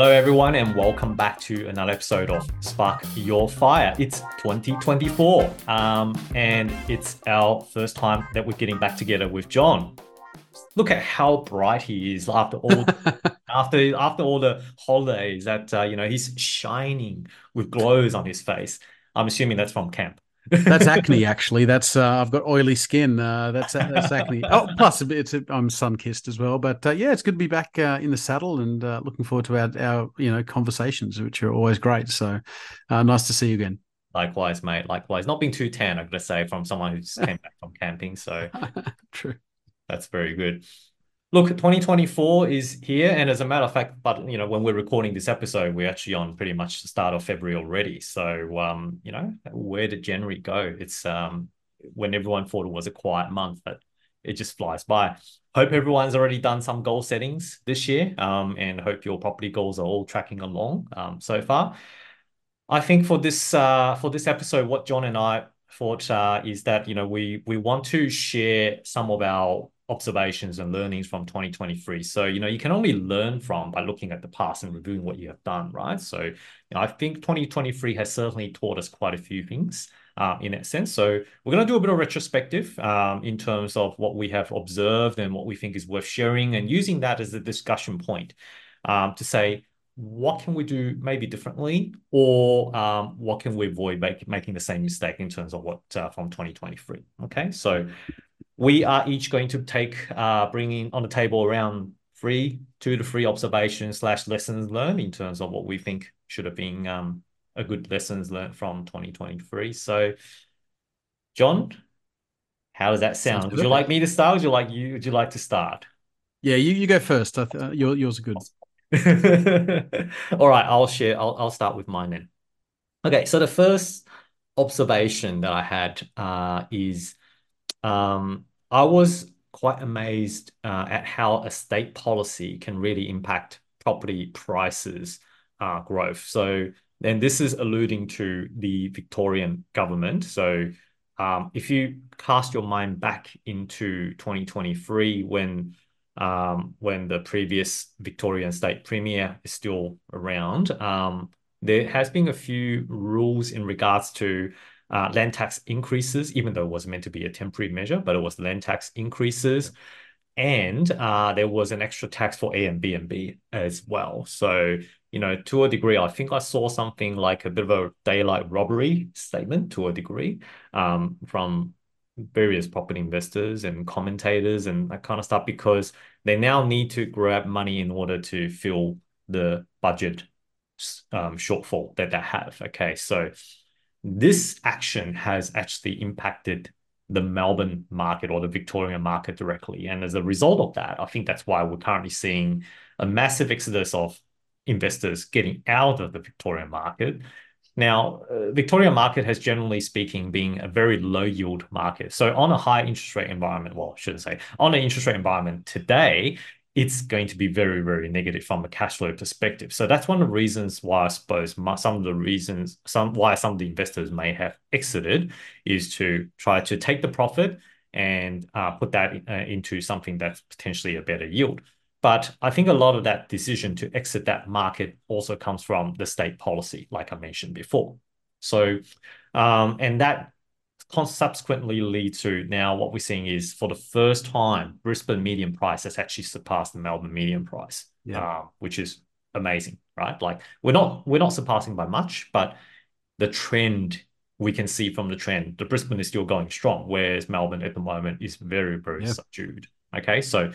Hello, everyone, and welcome back to another episode of Spark Your Fire. It's 2024, um, and it's our first time that we're getting back together with John. Look at how bright he is after all after after all the holidays. That uh, you know he's shining with glows on his face. I'm assuming that's from camp. That's acne, actually. That's uh, I've got oily skin. Uh, that's that's acne. Oh, plus it's a, I'm sun kissed as well. But uh, yeah, it's good to be back uh, in the saddle and uh, looking forward to our, our you know conversations, which are always great. So uh, nice to see you again. Likewise, mate. Likewise. Not being too tan, I'm gonna say, from someone who just came back from camping. So true. That's very good. Look, 2024 is here, and as a matter of fact, but you know, when we're recording this episode, we're actually on pretty much the start of February already. So, um, you know, where did January go? It's um, when everyone thought it was a quiet month, but it just flies by. Hope everyone's already done some goal settings this year, um, and hope your property goals are all tracking along um, so far. I think for this uh, for this episode, what John and I thought uh, is that you know we we want to share some of our observations and learnings from 2023. So, you know, you can only learn from by looking at the past and reviewing what you have done, right? So, you know, I think 2023 has certainly taught us quite a few things uh, in that sense. So, we're going to do a bit of retrospective um, in terms of what we have observed and what we think is worth sharing and using that as a discussion point um, to say, what can we do maybe differently or um, what can we avoid make, making the same mistake in terms of what uh, from 2023 okay so we are each going to take uh, bringing on the table around three, two to three observations slash lessons learned in terms of what we think should have been um, a good lessons learned from 2023. So, John, how does that sound? Would you like me to start? Would you like you? Would you like to start? Yeah, you, you go first. I th- uh, your, yours are good. All right, I'll share. I'll I'll start with mine then. Okay, so the first observation that I had uh, is um, I was quite amazed uh, at how estate policy can really impact property prices uh, growth. So, and this is alluding to the Victorian government. So, um, if you cast your mind back into 2023, when um, when the previous Victorian state premier is still around, um, there has been a few rules in regards to uh, land tax increases, even though it was meant to be a temporary measure, but it was land tax increases. And uh, there was an extra tax for Airbnb as well. So, you know, to a degree, I think I saw something like a bit of a daylight robbery statement to a degree um, from various property investors and commentators and that kind of stuff because they now need to grab money in order to fill the budget um, shortfall that they have. Okay, so this action has actually impacted the Melbourne market or the Victorian market directly. And as a result of that, I think that's why we're currently seeing a massive exodus of investors getting out of the Victorian market. Now, uh, Victoria market has generally speaking been a very low yield market. So on a high interest rate environment, well, I shouldn't say on an interest rate environment today, it's going to be very, very negative from a cash flow perspective. So that's one of the reasons why I suppose some of the reasons, some why some of the investors may have exited is to try to take the profit and uh, put that uh, into something that's potentially a better yield. But I think a lot of that decision to exit that market also comes from the state policy, like I mentioned before. So, um, and that subsequently lead to now what we're seeing is for the first time, Brisbane median price has actually surpassed the Melbourne median price, yeah. uh, which is amazing, right? Like we're not we're not surpassing by much, but the trend we can see from the trend, the Brisbane is still going strong, whereas Melbourne at the moment is very very yeah. subdued. Okay, so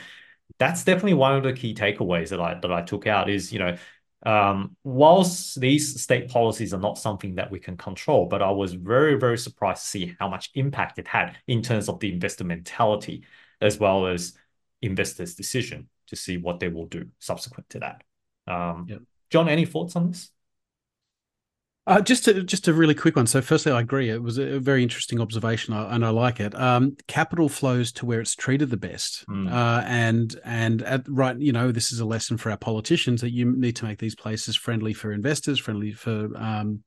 that's definitely one of the key takeaways that I that I took out is you know um, whilst these state policies are not something that we can control, but I was very, very surprised to see how much impact it had in terms of the investor mentality, as well as investors' decision to see what they will do subsequent to that. Um, yeah. John, any thoughts on this? Uh, just a, just a really quick one. So, firstly, I agree. It was a very interesting observation, and I like it. Um, capital flows to where it's treated the best, mm. uh, and and at, right, you know, this is a lesson for our politicians that you need to make these places friendly for investors, friendly for um,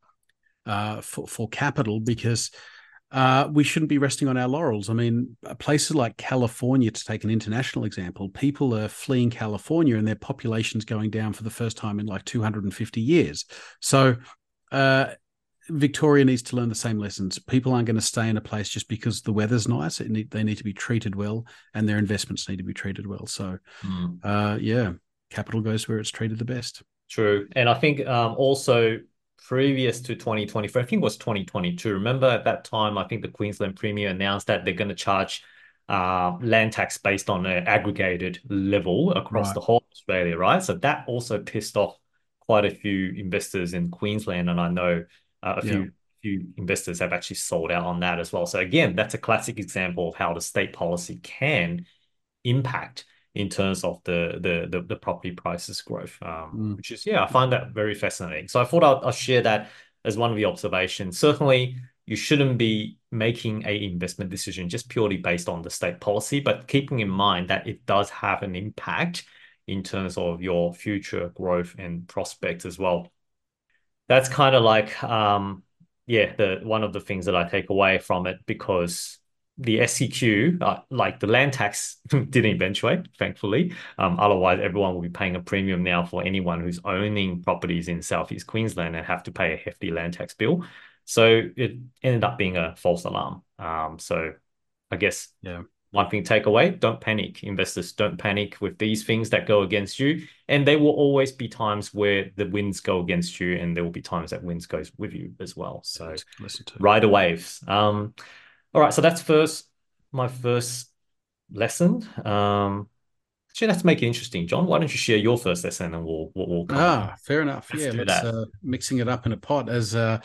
uh, for, for capital, because uh, we shouldn't be resting on our laurels. I mean, places like California, to take an international example, people are fleeing California and their population's going down for the first time in like 250 years. So, uh, Victoria needs to learn the same lessons. People aren't going to stay in a place just because the weather's nice. Need, they need to be treated well, and their investments need to be treated well. So, mm. uh, yeah, capital goes where it's treated the best. True, and I think um, also previous to 2024, I think it was 2022. Remember at that time, I think the Queensland Premier announced that they're going to charge uh, land tax based on an aggregated level across right. the whole Australia, right? So that also pissed off quite a few investors in Queensland, and I know uh, a yeah. few few investors have actually sold out on that as well. So again, that's a classic example of how the state policy can impact in terms of the the the, the property prices growth, um, mm. which is yeah, I find that very fascinating. So I thought I'll, I'll share that as one of the observations. Certainly, you shouldn't be making a investment decision just purely based on the state policy, but keeping in mind that it does have an impact in terms of your future growth and prospects as well. That's kind of like um, yeah, the one of the things that I take away from it because the SEQ, uh, like the land tax, didn't eventuate, thankfully. Um, otherwise, everyone will be paying a premium now for anyone who's owning properties in Southeast Queensland and have to pay a hefty land tax bill. So it ended up being a false alarm. Um, so I guess yeah. One thing to take away: don't panic, investors. Don't panic with these things that go against you. And there will always be times where the winds go against you, and there will be times that winds goes with you as well. So ride the waves. Um, all right, so that's first my first lesson. Um, actually, let's make it interesting, John. Why don't you share your first lesson, and we'll we'll, we'll ah, fair enough. Let's yeah, let's uh, mixing it up in a pot as uh,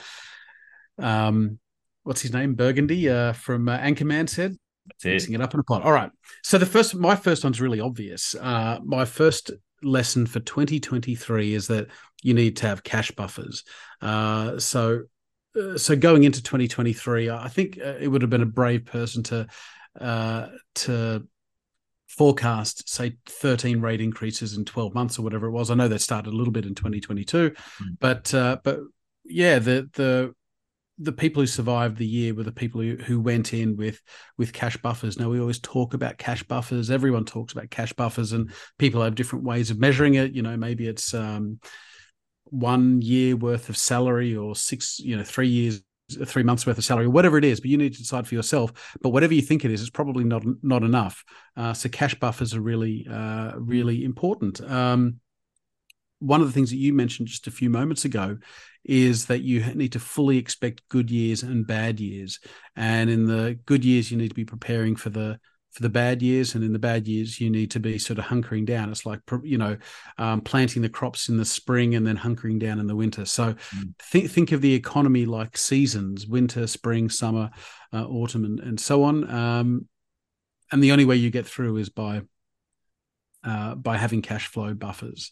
um, what's his name, Burgundy uh, from uh, Anchorman said. Mixing it. up in a pot. All right. So the first, my first one's really obvious. Uh, my first lesson for 2023 is that you need to have cash buffers. Uh, so uh, so going into 2023, I think uh, it would have been a brave person to uh, to forecast, say, 13 rate increases in 12 months or whatever it was. I know that started a little bit in 2022, mm. but uh, but yeah, the the the people who survived the year were the people who, who went in with with cash buffers. Now we always talk about cash buffers. Everyone talks about cash buffers, and people have different ways of measuring it. You know, maybe it's um, one year worth of salary or six, you know, three years, three months worth of salary, whatever it is. But you need to decide for yourself. But whatever you think it is, it's probably not not enough. Uh, so cash buffers are really uh, really important. Um, one of the things that you mentioned just a few moments ago is that you need to fully expect good years and bad years. And in the good years, you need to be preparing for the for the bad years, and in the bad years, you need to be sort of hunkering down. It's like you know, um, planting the crops in the spring and then hunkering down in the winter. So mm. think think of the economy like seasons: winter, spring, summer, uh, autumn, and, and so on. Um, and the only way you get through is by uh, by having cash flow buffers.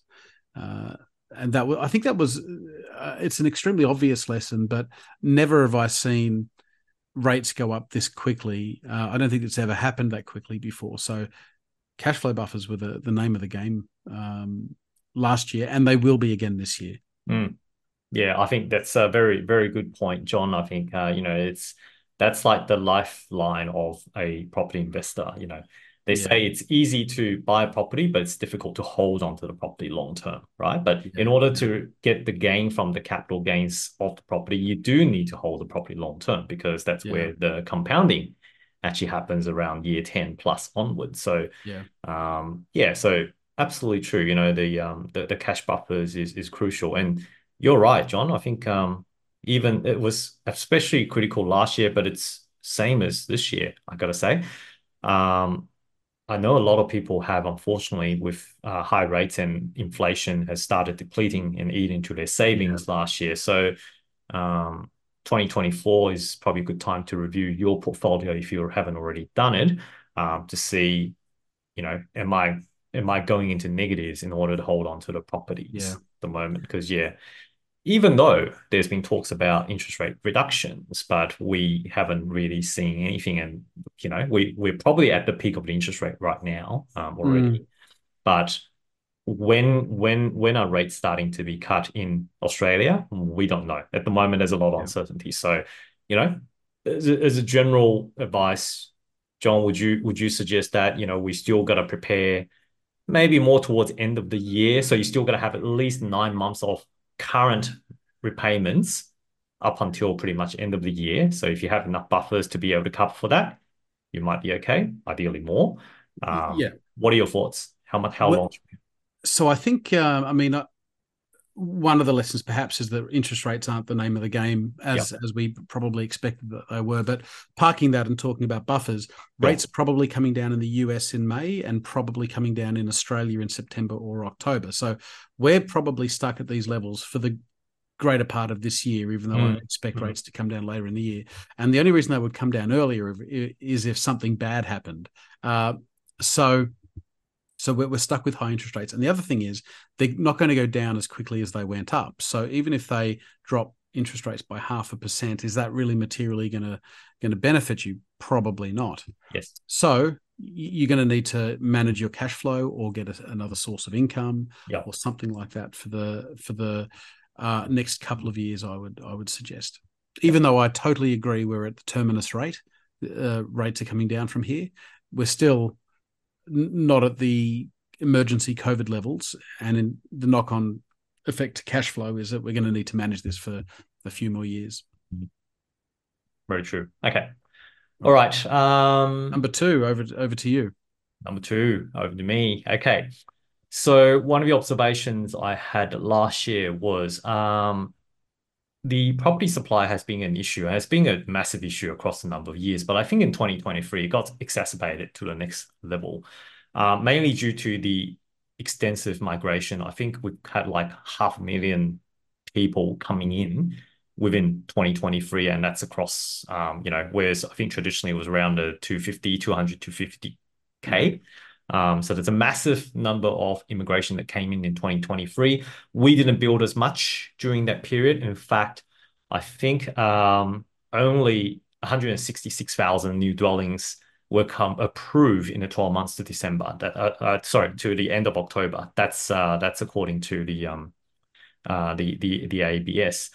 Uh, and that I think that was uh, it's an extremely obvious lesson, but never have I seen rates go up this quickly. Uh, I don't think it's ever happened that quickly before. So cash flow buffers were the, the name of the game um, last year, and they will be again this year. Mm. Yeah, I think that's a very, very good point, John. I think, uh, you know, it's that's like the lifeline of a property investor. You know, they yeah. say it's easy to buy a property, but it's difficult to hold onto the property long term, right? But yeah. in order to get the gain from the capital gains of the property, you do need to hold the property long term because that's yeah. where the compounding actually happens around year 10 plus onwards. So yeah, um, yeah, so absolutely true. You know, the um the, the cash buffers is is crucial. And you're right, John. I think um even it was especially critical last year, but it's same as this year, I gotta say. Um, I know a lot of people have, unfortunately, with uh, high rates and inflation, has started depleting and eating into their savings yeah. last year. So, um, 2024 is probably a good time to review your portfolio if you haven't already done it, um, to see, you know, am I am I going into negatives in order to hold on to the properties yeah. at the moment? Because yeah, even though there's been talks about interest rate reductions, but we haven't really seen anything. And you know, we we're probably at the peak of the interest rate right now um, already. Mm. But when when when are rates starting to be cut in Australia? We don't know. At the moment, there's a lot of yeah. uncertainty. So, you know, as a, as a general advice, John, would you would you suggest that you know we still got to prepare maybe more towards end of the year, so you still got to have at least nine months of current repayments up until pretty much end of the year. So if you have enough buffers to be able to cover for that, you might be okay. Ideally more. Um, yeah. What are your thoughts? How much? How well, long? So I think uh, I mean. One of the lessons perhaps is that interest rates aren't the name of the game as yep. as we probably expected that they were but parking that and talking about buffers yep. rates probably coming down in the US in May and probably coming down in Australia in September or October so we're probably stuck at these levels for the greater part of this year even though mm. I expect mm. rates to come down later in the year and the only reason they would come down earlier is if something bad happened uh, so so we're, we're stuck with high interest rates. And the other thing is they're not going to go down as quickly as they went up. So even if they drop interest rates by half a percent, is that really materially going to going to benefit you? Probably not. Yes. So you're going to need to manage your cash flow or get a, another source of income yep. or something like that for the for the uh, next couple of years. I would I would suggest. Even though I totally agree, we're at the terminus rate. Uh, rates are coming down from here. We're still not at the emergency COVID levels, and in the knock-on effect to cash flow is that we're going to need to manage this for a few more years. Very true. Okay. All right. Um, number two, over over to you. Number two, over to me. Okay. So one of the observations I had last year was um, the property supply has been an issue and it's been a massive issue across a number of years. But I think in 2023, it got exacerbated to the next level, uh, mainly due to the extensive migration. I think we had like half a million people coming in within 2023, and that's across, um, you know, whereas I think traditionally it was around the 250, 200, 250K. Um, so there's a massive number of immigration that came in in 2023. We didn't build as much during that period. In fact, I think um, only 166,000 new dwellings were come approved in the 12 months to December. That uh, uh, sorry to the end of October. That's uh, that's according to the um, uh, the the the ABS.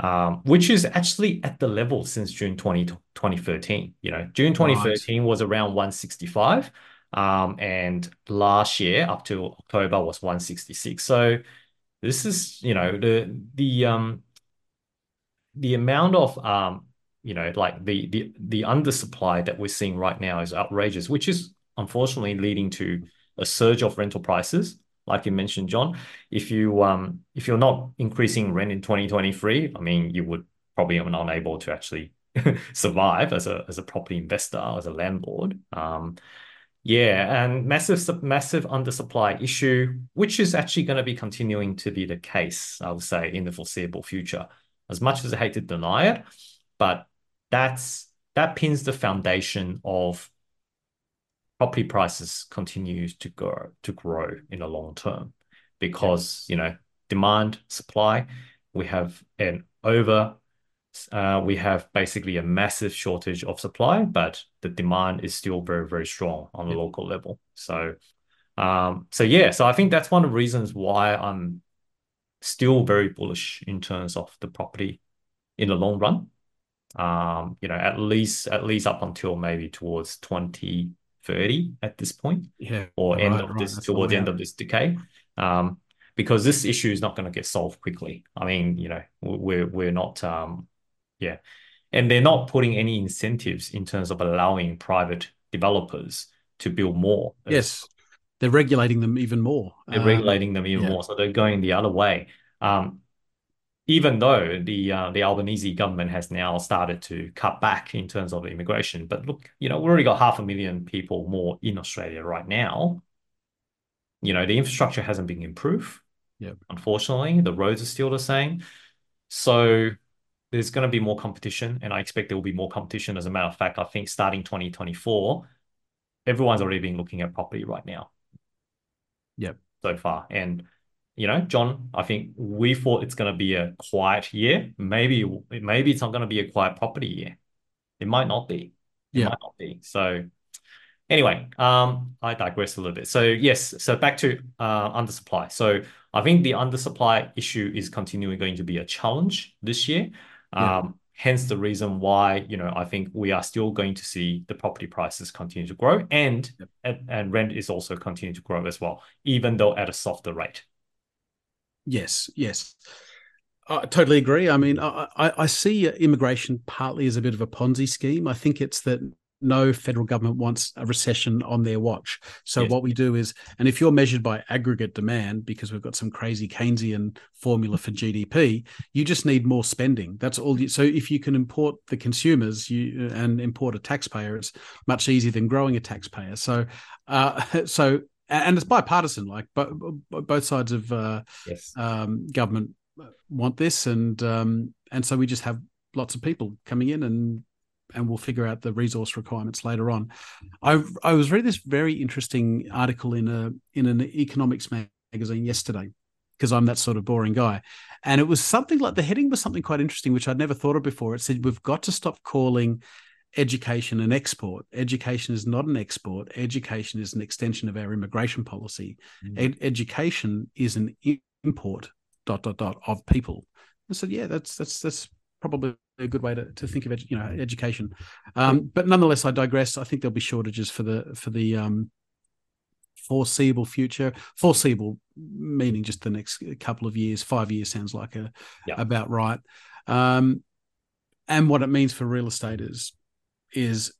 Um, which is actually at the level since June 20, 2013. You know, June 2013 right. was around 165. Um, and last year up to October was 166. So this is, you know, the the um the amount of um, you know, like the the the undersupply that we're seeing right now is outrageous, which is unfortunately leading to a surge of rental prices. Like you mentioned, John, if you um if you're not increasing rent in 2023, I mean, you would probably be unable to actually survive as a as a property investor, as a landlord. Yeah, and massive massive undersupply issue, which is actually going to be continuing to be the case, I would say, in the foreseeable future. As much as I hate to deny it, but that's that pins the foundation of property prices continues to grow to grow in the long term because you know demand supply we have an over uh, we have basically a massive shortage of supply, but the demand is still very, very strong on the local level. So, um, so yeah, so I think that's one of the reasons why I'm still very bullish in terms of the property in the long run. Um, you know, at least at least up until maybe towards 2030 at this point, yeah, or right, end of right, this towards the end of this decade. Um, because this issue is not going to get solved quickly. I mean, you know, we're we're not um, yeah. And they're not putting any incentives in terms of allowing private developers to build more. Yes. They're regulating them even more. They're um, regulating them even yeah. more. So they're going the other way. Um, even though the uh, the Albanese government has now started to cut back in terms of immigration, but look, you know, we've already got half a million people more in Australia right now. You know, the infrastructure hasn't been improved. Yeah. Unfortunately, the roads are still the same. So there's going to be more competition, and I expect there will be more competition. As a matter of fact, I think starting 2024, everyone's already been looking at property right now. Yep. So far. And, you know, John, I think we thought it's going to be a quiet year. Maybe, maybe it's not going to be a quiet property year. It might not be. It yeah. might not be. So, anyway, um, I digress a little bit. So, yes, so back to uh, undersupply. So, I think the undersupply issue is continuing going to be a challenge this year. Yeah. Um, hence the reason why you know I think we are still going to see the property prices continue to grow and yep. and, and rent is also continue to grow as well, even though at a softer rate. Yes, yes. I totally agree. I mean, I, I, I see immigration partly as a bit of a Ponzi scheme. I think it's that no federal government wants a recession on their watch. So yes. what we do is, and if you're measured by aggregate demand, because we've got some crazy Keynesian formula for GDP, you just need more spending. That's all. You, so if you can import the consumers, you and import a taxpayer, it's much easier than growing a taxpayer. So, uh, so and it's bipartisan. Like, but both sides of uh, yes. um, government want this, and um, and so we just have lots of people coming in and and we'll figure out the resource requirements later on. I I was reading this very interesting article in a in an economics magazine yesterday because I'm that sort of boring guy, and it was something like the heading was something quite interesting which I'd never thought of before. It said we've got to stop calling education an export. Education is not an export. Education is an extension of our immigration policy. Mm. Ed- education is an import dot dot dot of people. I said, yeah, that's that's that's probably a good way to, to think of it, you know, education. Um, but nonetheless, I digress. I think there'll be shortages for the for the um, foreseeable future. Foreseeable meaning just the next couple of years. Five years sounds like a yeah. about right. Um, and what it means for real estate is is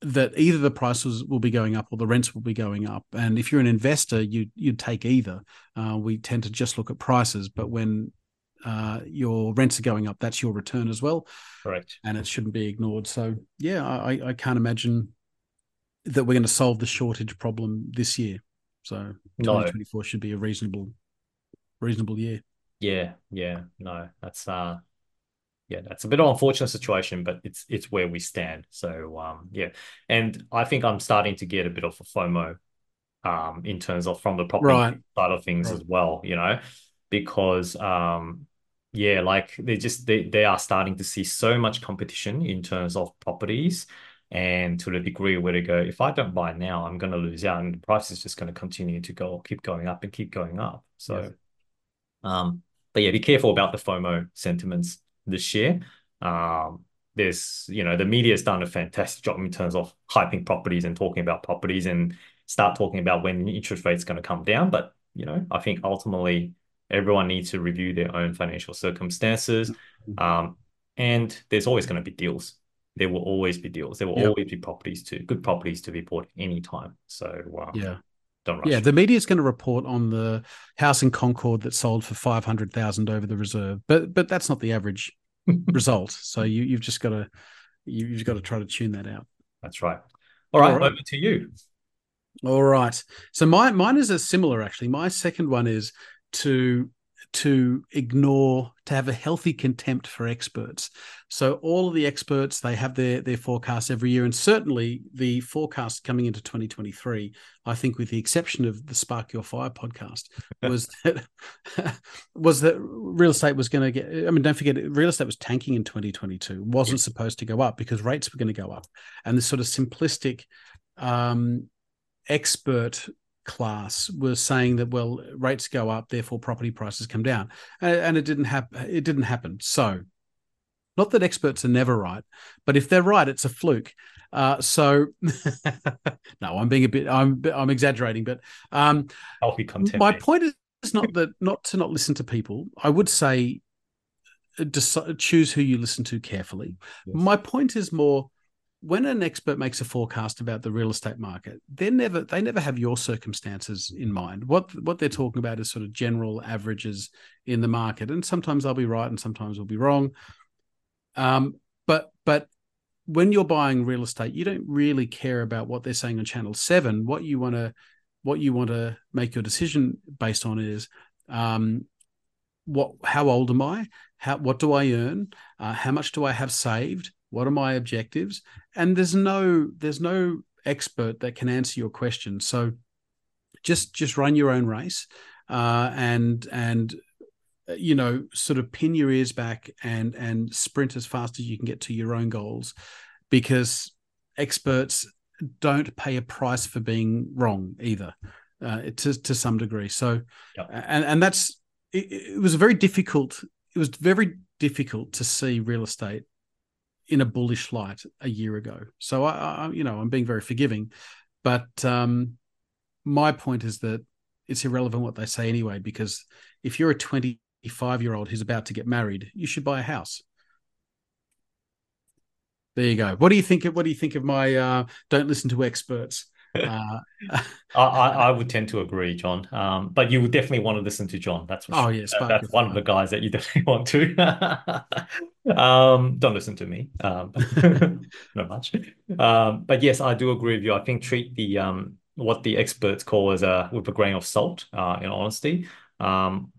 that either the prices will be going up or the rents will be going up. And if you're an investor, you you'd take either. Uh, we tend to just look at prices, but when uh, your rents are going up, that's your return as well. Correct. And it shouldn't be ignored. So yeah, I, I can't imagine that we're going to solve the shortage problem this year. So 2024 no. should be a reasonable, reasonable year. Yeah, yeah, no, that's uh, yeah, that's a bit of an unfortunate situation, but it's it's where we stand. So um, yeah, and I think I'm starting to get a bit of a FOMO, um, in terms of from the property right. side of things right. as well. You know, because um, yeah, like they just they they are starting to see so much competition in terms of properties, and to the degree where they go, if I don't buy now, I'm going to lose out, and the price is just going to continue to go, keep going up and keep going up. So, yes. um, but yeah, be careful about the FOMO sentiments this year. Um, there's you know the media has done a fantastic job in terms of hyping properties and talking about properties and start talking about when interest rates going to come down, but you know I think ultimately everyone needs to review their own financial circumstances. Mm-hmm. Um, and there's always going to be deals. There will always be deals. There will always be properties to good properties to be bought anytime. So um, yeah. Don't rush. Yeah, the media is going to report on the house in Concord that sold for five hundred thousand over the reserve, but but that's not the average result. So you you've just got to you, you've got to try to tune that out. That's right. All right, All right. over to you. All right. So my mine is a similar actually. My second one is to to ignore to have a healthy contempt for experts. So all of the experts they have their their forecasts every year and certainly the forecast coming into 2023 i think with the exception of the spark your fire podcast was that was that real estate was going to get i mean don't forget real estate was tanking in 2022 wasn't supposed to go up because rates were going to go up. And this sort of simplistic um expert class was saying that well rates go up therefore property prices come down. And it didn't happen it didn't happen. So not that experts are never right but if they're right it's a fluke. Uh, so no i'm being a bit i'm i'm exaggerating but um healthy content my point is not that not to not listen to people. I would say uh, decide, choose who you listen to carefully. Yes. my point is more when an expert makes a forecast about the real estate market, they never they never have your circumstances in mind. What what they're talking about is sort of general averages in the market, and sometimes they'll be right and sometimes they'll be wrong. Um, but but when you're buying real estate, you don't really care about what they're saying on Channel Seven. What you want to what you want to make your decision based on is um, what how old am I? How what do I earn? Uh, how much do I have saved? What are my objectives? And there's no there's no expert that can answer your question. So just just run your own race uh, and and you know sort of pin your ears back and and sprint as fast as you can get to your own goals because experts don't pay a price for being wrong either uh, to to some degree so yep. and and that's it, it was very difficult it was very difficult to see real estate in a bullish light a year ago. So I, I you know, I'm being very forgiving, but um, my point is that it's irrelevant what they say anyway, because if you're a 25 year old who's about to get married, you should buy a house. There you go. What do you think? Of, what do you think of my uh, don't listen to experts? Uh, I, I, would tend to agree, John. Um, but you would definitely want to listen to John. That's for oh sure. yes, that, that's one of the guys that you definitely want to. um, don't listen to me. Um, not much. Um, but yes, I do agree with you. I think treat the um what the experts call as a with a grain of salt. Uh, in honesty, um,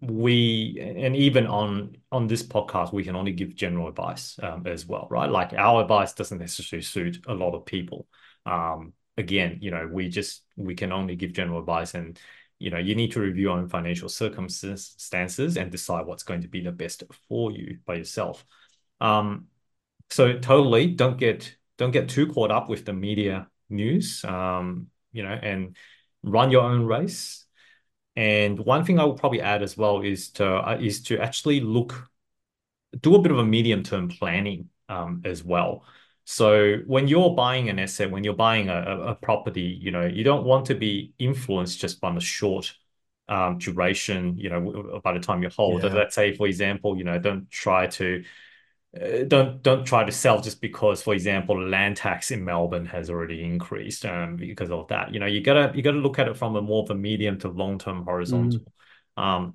we and even on on this podcast we can only give general advice um, as well right like our advice doesn't necessarily suit a lot of people um, again you know we just we can only give general advice and you know you need to review your own financial circumstances and decide what's going to be the best for you by yourself um, so totally don't get don't get too caught up with the media news um, you know and run your own race and one thing I will probably add as well is to uh, is to actually look, do a bit of a medium term planning um, as well. So when you're buying an asset, when you're buying a, a property, you know, you don't want to be influenced just by the short um, duration, you know, by the time you hold. Yeah. Let's say, for example, you know, don't try to uh, don't don't try to sell just because, for example, land tax in Melbourne has already increased um, because of that. You know, you gotta you gotta look at it from a more of a medium to long term horizontal. Mm. Um,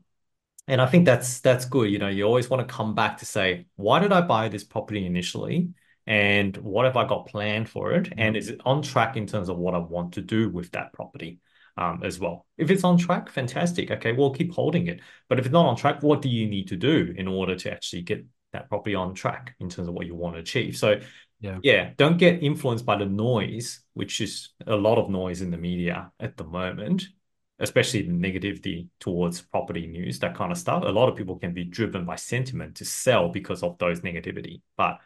and I think that's that's good. You know, you always want to come back to say, why did I buy this property initially? And what have I got planned for it? And is it on track in terms of what I want to do with that property? Um, as well. If it's on track, fantastic. Okay, we'll keep holding it. But if it's not on track, what do you need to do in order to actually get that property on track in terms of what you want to achieve. So yeah, yeah, don't get influenced by the noise, which is a lot of noise in the media at the moment, especially the negativity towards property news, that kind of stuff. A lot of people can be driven by sentiment to sell because of those negativity, but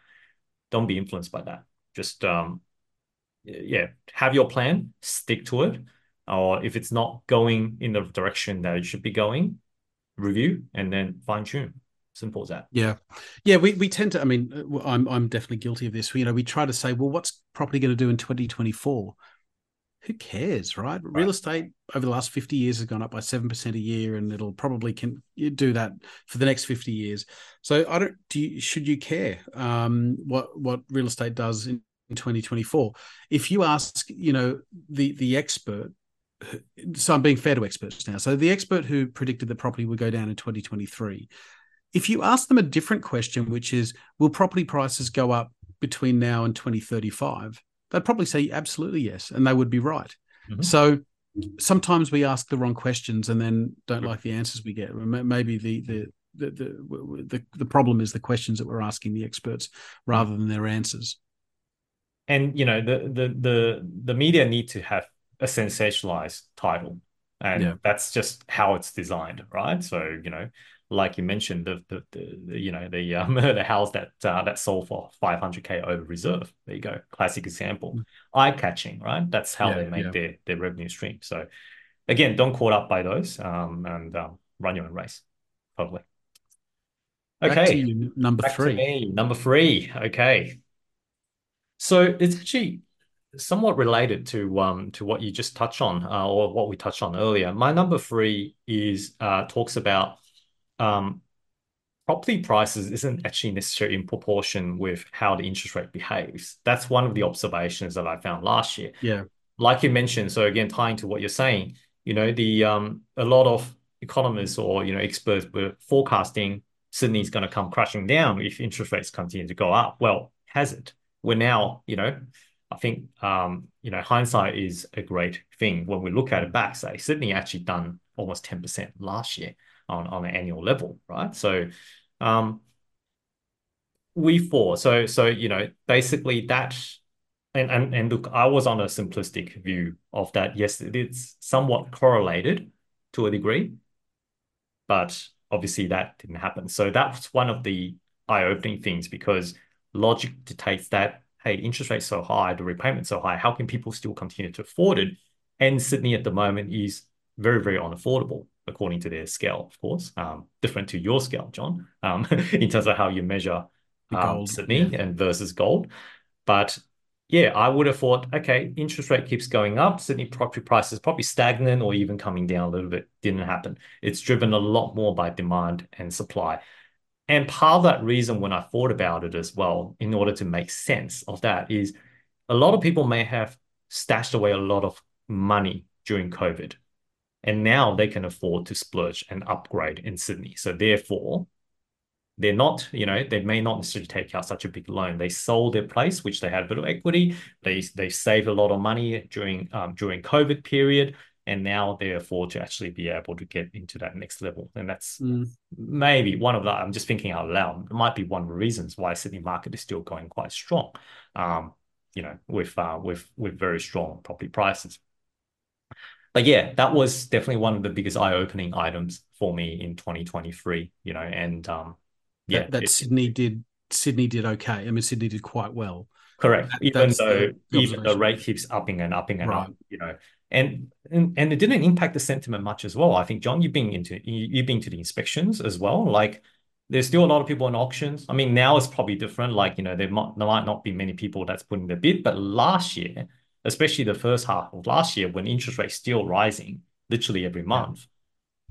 don't be influenced by that. Just um, yeah, have your plan, stick to it. Or if it's not going in the direction that it should be going, review and then fine tune. Simple as that. Yeah, yeah. We we tend to. I mean, uh, I'm I'm definitely guilty of this. You know, we try to say, well, what's property going to do in 2024? Who cares, right? right? Real estate over the last 50 years has gone up by seven percent a year, and it'll probably can do that for the next 50 years. So I don't. Do you, should you care um, what what real estate does in, in 2024? If you ask, you know, the the expert so I'm being fair to experts now. So the expert who predicted the property would go down in 2023 if you ask them a different question, which is, will property prices go up between now and 2035? They'd probably say absolutely yes, and they would be right. Mm-hmm. So sometimes we ask the wrong questions and then don't like the answers we get. Maybe the the the the, the, the problem is the questions that we're asking the experts rather than their answers. And you know the the the the media need to have a sensationalized title, and yeah. that's just how it's designed, right? So you know like you mentioned, the the, the you know the um, the house that uh, that sold for 500k over reserve. There you go, classic example. Mm. Eye catching, right? That's how yeah, they make yeah. their their revenue stream. So again, don't caught up by those, um, and um, run your own race. Totally. Okay, you, number Back three. Number three. Okay. So it's actually somewhat related to um to what you just touched on, uh, or what we touched on earlier. My number three is uh, talks about um, property prices isn't actually necessarily in proportion with how the interest rate behaves. That's one of the observations that I found last year. Yeah. Like you mentioned, so again, tying to what you're saying, you know, the um a lot of economists or you know experts were forecasting Sydney's going to come crashing down if interest rates continue to go up. Well, has it? We're now, you know, I think um, you know, hindsight is a great thing when we look at it back. Say Sydney actually done almost 10% last year on, on an annual level, right? So um, we four, so so you know, basically that and, and and look, I was on a simplistic view of that. Yes, it's somewhat correlated to a degree, but obviously that didn't happen. So that's one of the eye-opening things because logic dictates that hey, interest rates so high, the repayments so high, how can people still continue to afford it? And Sydney at the moment is very, very unaffordable according to their scale, of course, um, different to your scale, John, um, in terms of how you measure um, Sydney yeah. and versus gold. But yeah, I would have thought, okay, interest rate keeps going up. Sydney property prices probably stagnant or even coming down a little bit. Didn't happen. It's driven a lot more by demand and supply. And part of that reason when I thought about it as well, in order to make sense of that, is a lot of people may have stashed away a lot of money during COVID. And now they can afford to splurge and upgrade in Sydney. So therefore, they're not, you know, they may not necessarily take out such a big loan. They sold their place, which they had a bit of equity. They they saved a lot of money during um, during COVID period, and now they afford to actually be able to get into that next level. And that's mm. maybe one of the. I'm just thinking out loud. It might be one of the reasons why Sydney market is still going quite strong. Um, you know, with uh, with with very strong property prices. But yeah, that was definitely one of the biggest eye-opening items for me in 2023. You know, and um, yeah, that, that it, Sydney did Sydney did okay. I mean, Sydney did quite well. Correct. That, even though the, the even the rate keeps upping and upping and right. up, you know, and, and and it didn't impact the sentiment much as well. I think John, you've been into you've been to the inspections as well. Like, there's still a lot of people in auctions. I mean, now it's probably different. Like, you know, there might there might not be many people that's putting their bid, but last year, especially the first half of last year, when interest rates still rising, literally every month,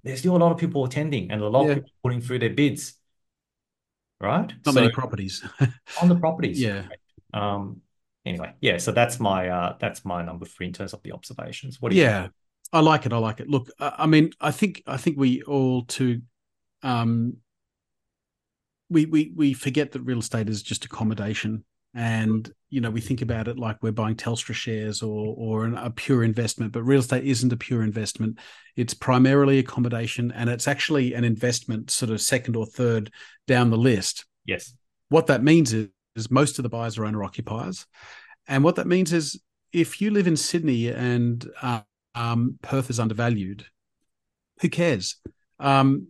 there's still a lot of people attending and a lot yeah. of people putting through their bids right? Not so, many properties on the properties. Yeah. Um. Anyway, yeah. So that's my uh that's my number three in terms of the observations. What do you? Yeah, think? I like it. I like it. Look, I mean, I think I think we all too um, we we we forget that real estate is just accommodation and you know we think about it like we're buying Telstra shares or or an, a pure investment, but real estate isn't a pure investment. It's primarily accommodation, and it's actually an investment, sort of second or third down the list. Yes. What that means is, is most of the buyers are owner occupiers, and what that means is if you live in Sydney and uh, um, Perth is undervalued, who cares? Um,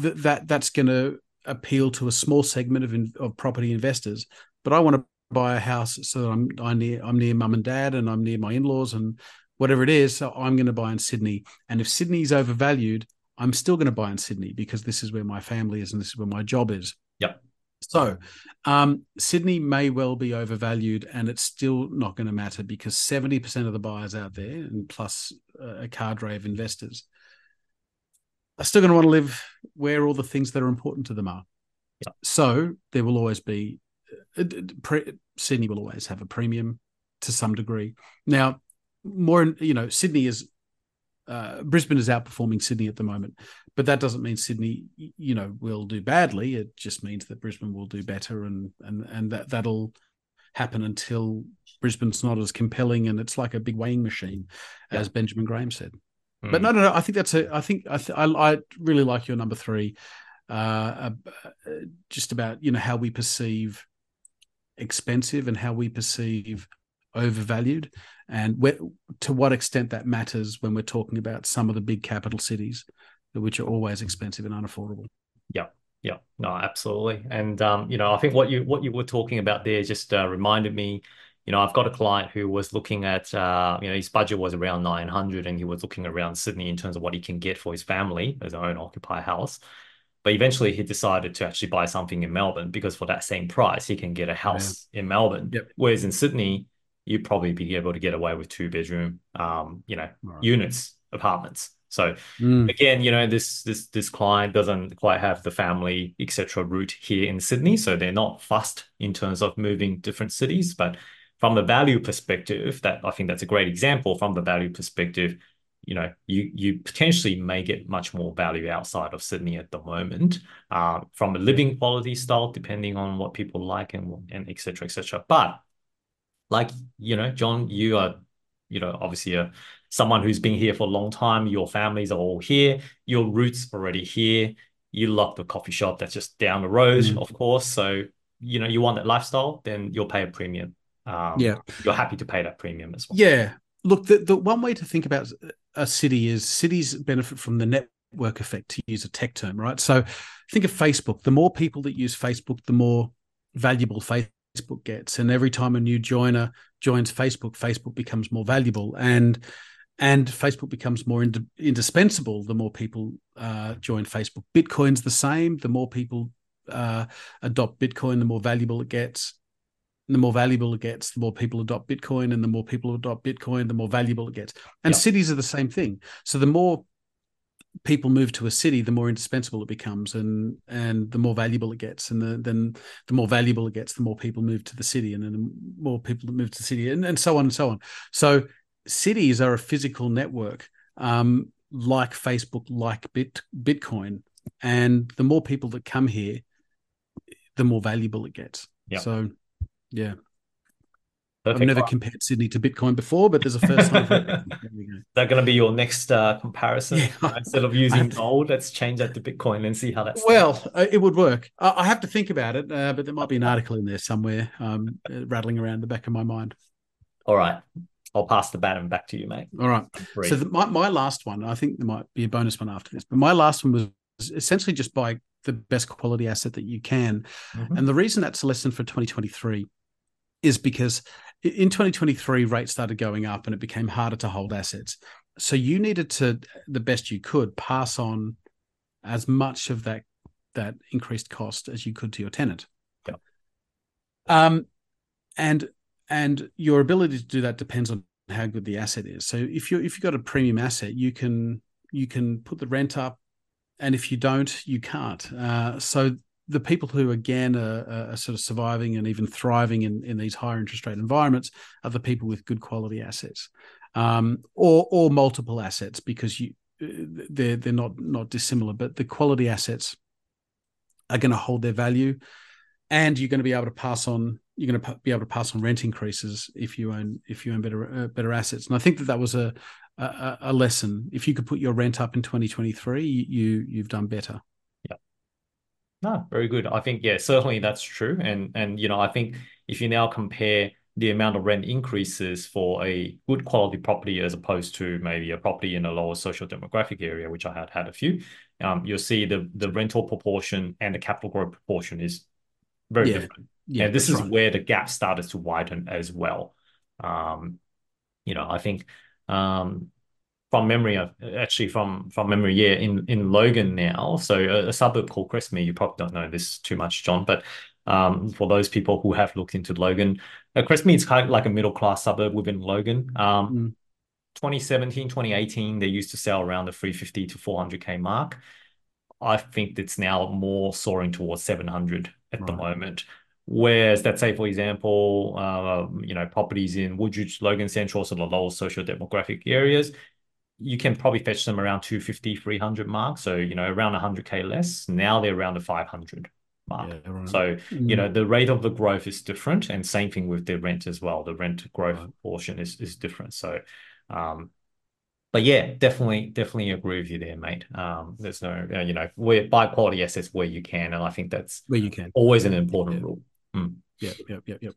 th- that that's going to appeal to a small segment of, in, of property investors but I want to buy a house so that I'm I near I'm near mum and dad and I'm near my in-laws and whatever it is. So I'm going to buy in Sydney. And if Sydney's overvalued, I'm still going to buy in Sydney because this is where my family is and this is where my job is. Yep. So um, Sydney may well be overvalued, and it's still not going to matter because seventy percent of the buyers out there, and plus a cadre of investors, are still going to want to live where all the things that are important to them are. Yep. So there will always be uh, Sydney will always have a premium to some degree. Now, more you know, Sydney is uh, Brisbane is outperforming Sydney at the moment, but that doesn't mean Sydney, you know, will do badly. It just means that Brisbane will do better, and and and that that'll happen until Brisbane's not as compelling, and it's like a big weighing machine, yeah. as Benjamin Graham said. Mm. But no, no, no. I think that's a. I think I, th- I, I really like your number three. Uh, uh, just about you know how we perceive expensive and how we perceive overvalued and where, to what extent that matters when we're talking about some of the big capital cities which are always expensive and unaffordable. Yeah. Yeah. No absolutely. And um, you know i think what you what you were talking about there just uh, reminded me you know i've got a client who was looking at uh, you know his budget was around 900 and he was looking around sydney in terms of what he can get for his family as own occupy house but eventually he decided to actually buy something in Melbourne because for that same price, he can get a house yeah. in Melbourne. Yep. Whereas in Sydney, you'd probably be able to get away with two bedroom, um, you know, right. units, apartments. So mm. again, you know, this this this client doesn't quite have the family etc. route here in Sydney, so they're not fussed in terms of moving different cities. But from the value perspective, that I think that's a great example. From the value perspective, you know, you you potentially may get much more value outside of Sydney at the moment, uh, from a living quality style, depending on what people like and and etc. etc. But like you know, John, you are you know obviously a someone who's been here for a long time. Your families are all here. Your roots already here. You love the coffee shop that's just down the road, mm. of course. So you know you want that lifestyle, then you'll pay a premium. Um, yeah, you're happy to pay that premium as well. Yeah, look, the, the one way to think about a city is cities benefit from the network effect, to use a tech term, right? So think of Facebook. The more people that use Facebook, the more valuable Facebook gets. And every time a new joiner joins Facebook, Facebook becomes more valuable. And and Facebook becomes more indispensable the more people uh, join Facebook. Bitcoin's the same. The more people uh, adopt Bitcoin, the more valuable it gets. The more valuable it gets, the more people adopt Bitcoin, and the more people adopt Bitcoin, the more valuable it gets. And cities are the same thing. So the more people move to a city, the more indispensable it becomes, and and the more valuable it gets, and the, then the more valuable it gets, the more people move to the city, and then the more people that move to the city, and, and so on and so on. So cities are a physical network, um, like Facebook, like Bit Bitcoin, and the more people that come here, the more valuable it gets. Yep. So, yeah. Perfect. I've never compared Sydney to Bitcoin before, but there's a first time. For Is that going to be your next uh, comparison? Yeah. Instead of using gold, let's change that to Bitcoin and see how that's. Well, uh, it would work. I, I have to think about it, uh, but there might be an article in there somewhere um, uh, rattling around the back of my mind. All right. I'll pass the baton back to you, mate. All right. So the, my, my last one, I think there might be a bonus one after this, but my last one was essentially just buy the best quality asset that you can. Mhm. And the reason that's a lesson for 2023 is because in 2023, rates started going up and it became harder to hold assets. So you needed to, the best you could, pass on as much of that that increased cost as you could to your tenant. Yep. Um, and and your ability to do that depends on how good the asset is. So if you if you've got a premium asset, you can you can put the rent up, and if you don't, you can't. Uh, so the people who again are, are sort of surviving and even thriving in, in these higher interest rate environments are the people with good quality assets, um, or or multiple assets because you they're they're not not dissimilar, but the quality assets are going to hold their value, and you're going to be able to pass on you're going to be able to pass on rent increases if you own if you own better uh, better assets. And I think that that was a, a a lesson. If you could put your rent up in 2023, you you've done better. No, very good. I think, yeah, certainly that's true. And and you know, I think if you now compare the amount of rent increases for a good quality property as opposed to maybe a property in a lower social demographic area, which I had had a few, um, you'll see the the rental proportion and the capital growth proportion is very Yeah. different. Yeah, and this is right. where the gap started to widen as well. Um, you know, I think um, from memory, actually from from memory, yeah, in in Logan now, so a, a suburb called Crestmead. You probably don't know this too much, John, but um, for those people who have looked into Logan, uh, Crestmead is kind of like a middle class suburb within Logan. Um, Mm. 2017, 2018, they used to sell around the 350 to 400k mark. I think it's now more soaring towards 700 at the moment. Whereas, let's say, for example, uh, you know, properties in Woodridge, Logan Central, sort of lower social demographic areas, you can probably fetch them around 250, 300 mark. So, you know, around 100k less. Now they're around the 500 mark. Yeah, right. So, Mm. you know, the rate of the growth is different, and same thing with the rent as well. The rent growth Right. portion is is different. So, um, but yeah, definitely, definitely agree with you there, mate. Um, there's no, uh, you know, where buy quality assets where you can, and I think that's where you can. always an important Yeah. rule. Yep, yep, yep, yep.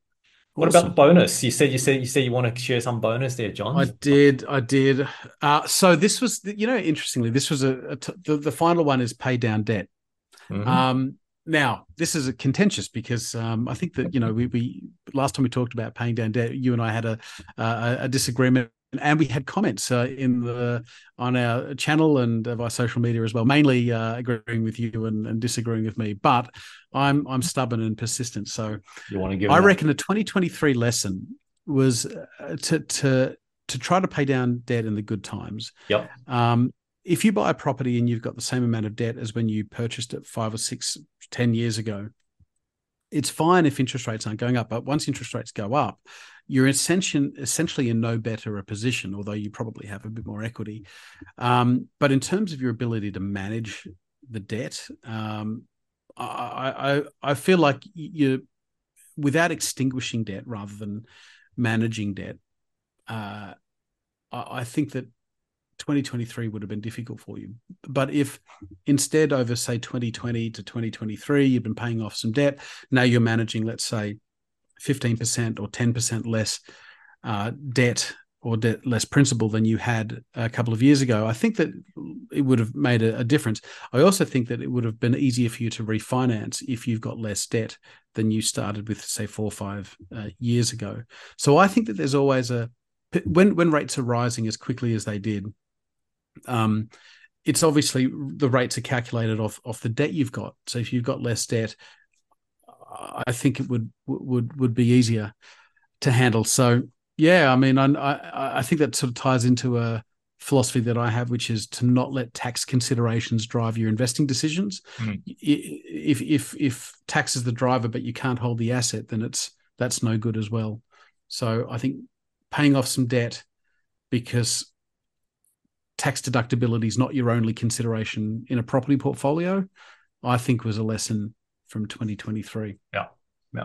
What Awesome. about bonus? You said you said you said you want to share some bonus there, John. I did, I did. Uh, so this was, you know, interestingly, this was a, a t- the, the final one is pay down debt. Mhm. Um, now this is a contentious because um, I think that you know we, we last time we talked about paying down debt, you and I had a a, a disagreement, and we had comments uh, in the on our channel and uh, via social media as well, mainly uh, agreeing with you and, and disagreeing with me. But I'm I'm stubborn and persistent, so you want to give? I a- reckon the 2023 lesson was uh, to to to try to pay down debt in the good times. Yep. Um, if you buy a property and you've got the same amount of debt as when you purchased it five or six, ten years ago, it's fine if interest rates aren't going up. But once interest rates go up, you're essentially in no better a position, although you probably have a bit more equity. Um, but in terms of your ability to manage the debt, um, I, I I feel like you without extinguishing debt rather than managing debt. Uh, I, I think that 2023 would have been difficult for you. But if instead over say 2020 to 2023 you've been paying off some debt, now you're managing let's say 15% or 10% less uh, debt or debt less principal than you had a couple of years ago. I think that it would have made a, a difference. I also think that it would have been easier for you to refinance if you've got less debt than you started with, say, four or five uh, years ago. So I think that there's always a when when rates are rising as quickly as they did. Um, it's obviously the rates are calculated off off the debt you've got. So if you've got less debt, I think it would would would be easier to handle. So yeah, I mean, I I, I think that sort of ties into a philosophy that I have, which is to not let tax considerations drive your investing decisions. Mm. If if if tax is the driver, but you can't hold the asset, then it's that's no good as well. So I think paying off some debt because tax deductibility is not your only consideration in a property portfolio, I think was a lesson from 2023. Yeah, yeah.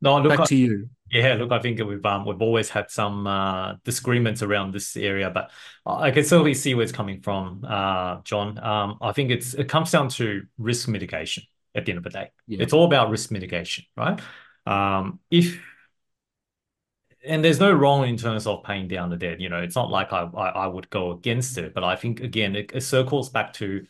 No, look, back I, to you. Yeah, look, I think we've um, we've always had some uh, disagreements around this area, but I can certainly see where it's coming from, uh, John. Um, I think it's it comes down to risk mitigation at the end of the day. Yeah. It's all about risk mitigation, right? Um, if and there's no wrong in terms of paying down the debt. You know, it's not like I I, I would go against it, but I think again it, it circles back to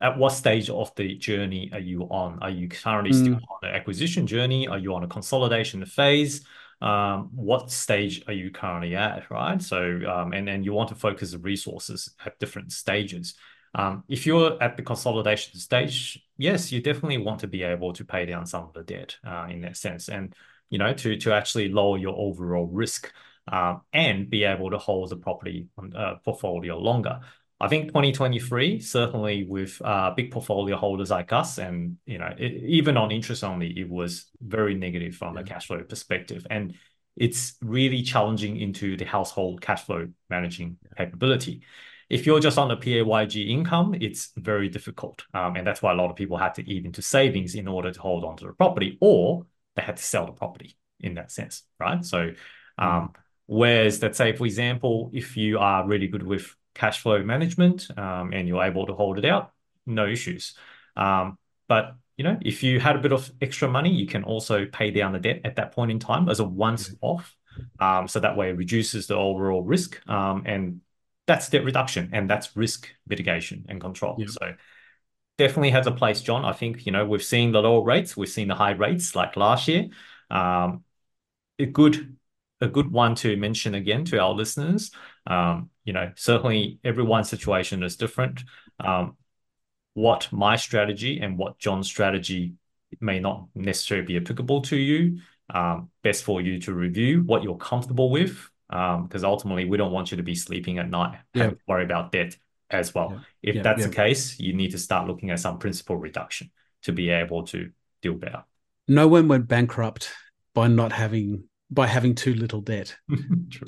at what stage of the journey are you on? Are you currently mm. still on the acquisition journey? Are you on a consolidation phase? Um, what stage are you currently at, right? So, um, and and you want to focus the resources at different stages. Um, if you're at the consolidation stage, yes, you definitely want to be able to pay down some of the debt uh, in that sense, and you know to to actually lower your overall risk um, and be able to hold the property uh, portfolio longer. I think 2023, certainly with uh, big portfolio holders like us, and you know, it, even on interest only, it was very negative from yeah. a cash flow perspective, and it's really challenging into the household cash flow managing yeah. capability. If you're just on a PAYG income, it's very difficult, um, and that's why a lot of people had to eat into savings in order to hold on to the property, or they had to sell the property in that sense, right? So, um, mm. whereas let's say, for example, if you are really good with cash flow management um, and you're able to hold it out, no issues. Um, but you know, if you had a bit of extra money, you can also pay down the debt at that point in time as a once off. Um, so that way it reduces the overall risk. Um, and that's debt reduction and that's risk mitigation and control. So definitely has a place, John. I think, you know, we've seen the lower rates, we've seen the high rates like last year. Um, a good a good one to mention again to our listeners. Um, you know, certainly everyone's situation is different. Um, what my strategy and what John's strategy may not necessarily be applicable to you. Um, best for you to review what you're comfortable with, because um, ultimately we don't want you to be sleeping at night yeah. having to worry about debt as well. Yeah. If yeah. that's the case, you need to start looking at some principal reduction to be able to deal better. No one went bankrupt by not having by having too little debt. Do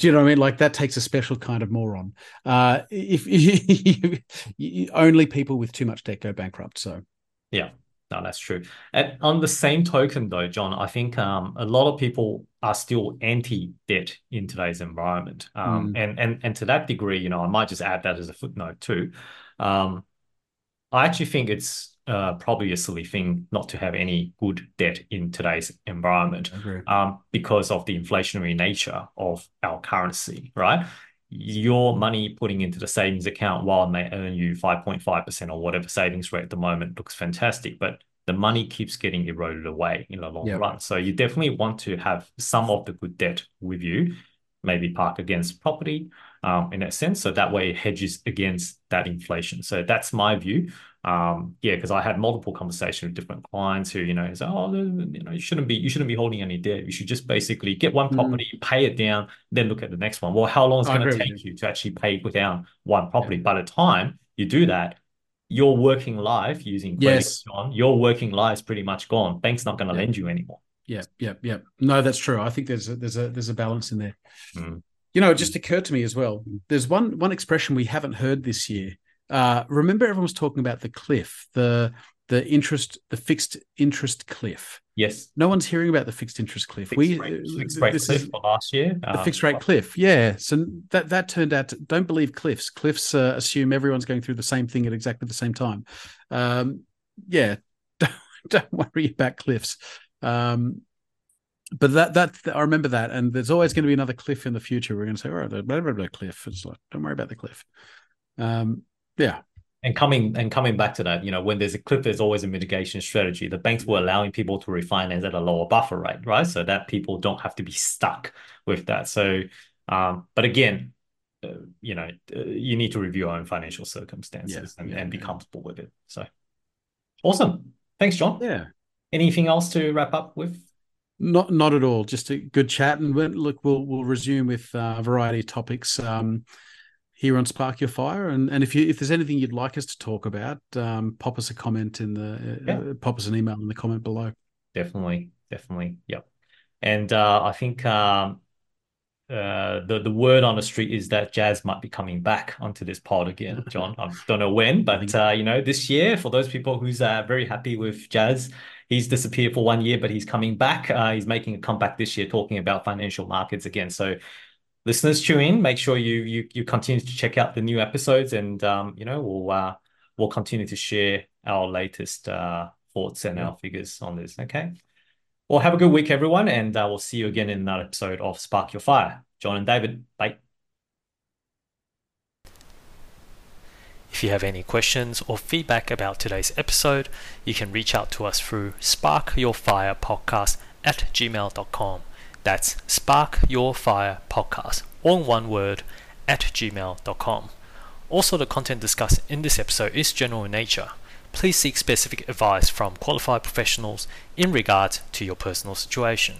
you know what I mean? Like that takes a special kind of moron. Uh, if, if only people with too much debt go bankrupt. So, yeah, no, that's true. And on the same token, though, John, I think um, a lot of people are still anti-debt in today's environment, um, mm. and and and to that degree, you know, I might just add that as a footnote too. Um, I actually think it's uh, probably a silly thing not to have any good debt in today's environment um, because of the inflationary nature of our currency, right? Your money putting into the savings account while it may earn you 5.5% or whatever savings rate at the moment looks fantastic, but the money keeps getting eroded away in the long yep. run. So you definitely want to have some of the good debt with you, maybe park against property um, in that sense. So that way it hedges against that inflation. So that's my view um, yeah, because I had multiple conversations with different clients who, you know, say, oh, you know, you shouldn't be, you shouldn't be holding any debt. You should just basically get one mm. property, mm. pay it down, then look at the next one. Well, how long is it going to take you to actually pay down one property? Yeah. By the time you do that, your working life using credit yes. on, your working life is pretty much gone. Bank's not going to yeah. lend you anymore. Yeah, yeah, yeah. No, that's true. I think there's a, there's a there's a balance in there. Mm. You know, it just occurred to me as well. There's one one expression we haven't heard this year uh, remember, everyone was talking about the cliff, the the interest, the fixed interest cliff. Yes. No one's hearing about the fixed interest cliff. Fixed we rate, uh, fixed rate cliff last year. The um, fixed rate cliff, yeah. So that that turned out. To, don't believe cliffs. Cliffs uh, assume everyone's going through the same thing at exactly the same time. Um, yeah, don't, don't worry about cliffs. Um, but that that I remember that, and there's always going to be another cliff in the future. We're going to say, "All right, blah, blah, blah, cliff." It's like, don't worry about the cliff. Um, yeah. And coming and coming back to that, you know, when there's a cliff, there's always a mitigation strategy. The banks were allowing people to refinance at a lower buffer rate, right? So that people don't have to be stuck with that. So, um, but again, uh, you know, uh, you need to review your own financial circumstances Yeah, and, yeah, and be yeah. comfortable with it. So awesome. Thanks, John. Yeah. Anything else to wrap up with? Not not at all. Just a good chat, and look, we'll we'll resume with uh, a variety of topics um, here on Spark Your Fire. And and if you if there's anything you'd like us to talk about, um, pop us a comment in the Yeah. uh, pop us an email in the comment below. Definitely, definitely. Yep. And uh, I think um, uh, the the word on the street is that Jazz might be coming back onto this pod again, John. I don't know when, but uh, you know, this year for those people who's uh, very happy with Jazz, he's disappeared for one year, but he's coming back. Uh, he's making a comeback this year, talking about financial markets again. So, listeners, tune in. Make sure you you you continue to check out the new episodes, and um, you know, we'll uh, we'll continue to share our latest uh thoughts and our figures on this. Okay. Well, have a good week, everyone, and uh, we'll see you again in another episode of Spark Your Fire. John and David, bye. If you have any questions or feedback about today's episode, you can reach out to us through sparkyourfirepodcast at gmail.com. That's Spark Your Fire Podcast, all one word, at gmail.com. Also, the content discussed in this episode is general in nature. Please seek specific advice from qualified professionals in regard to your personal situation.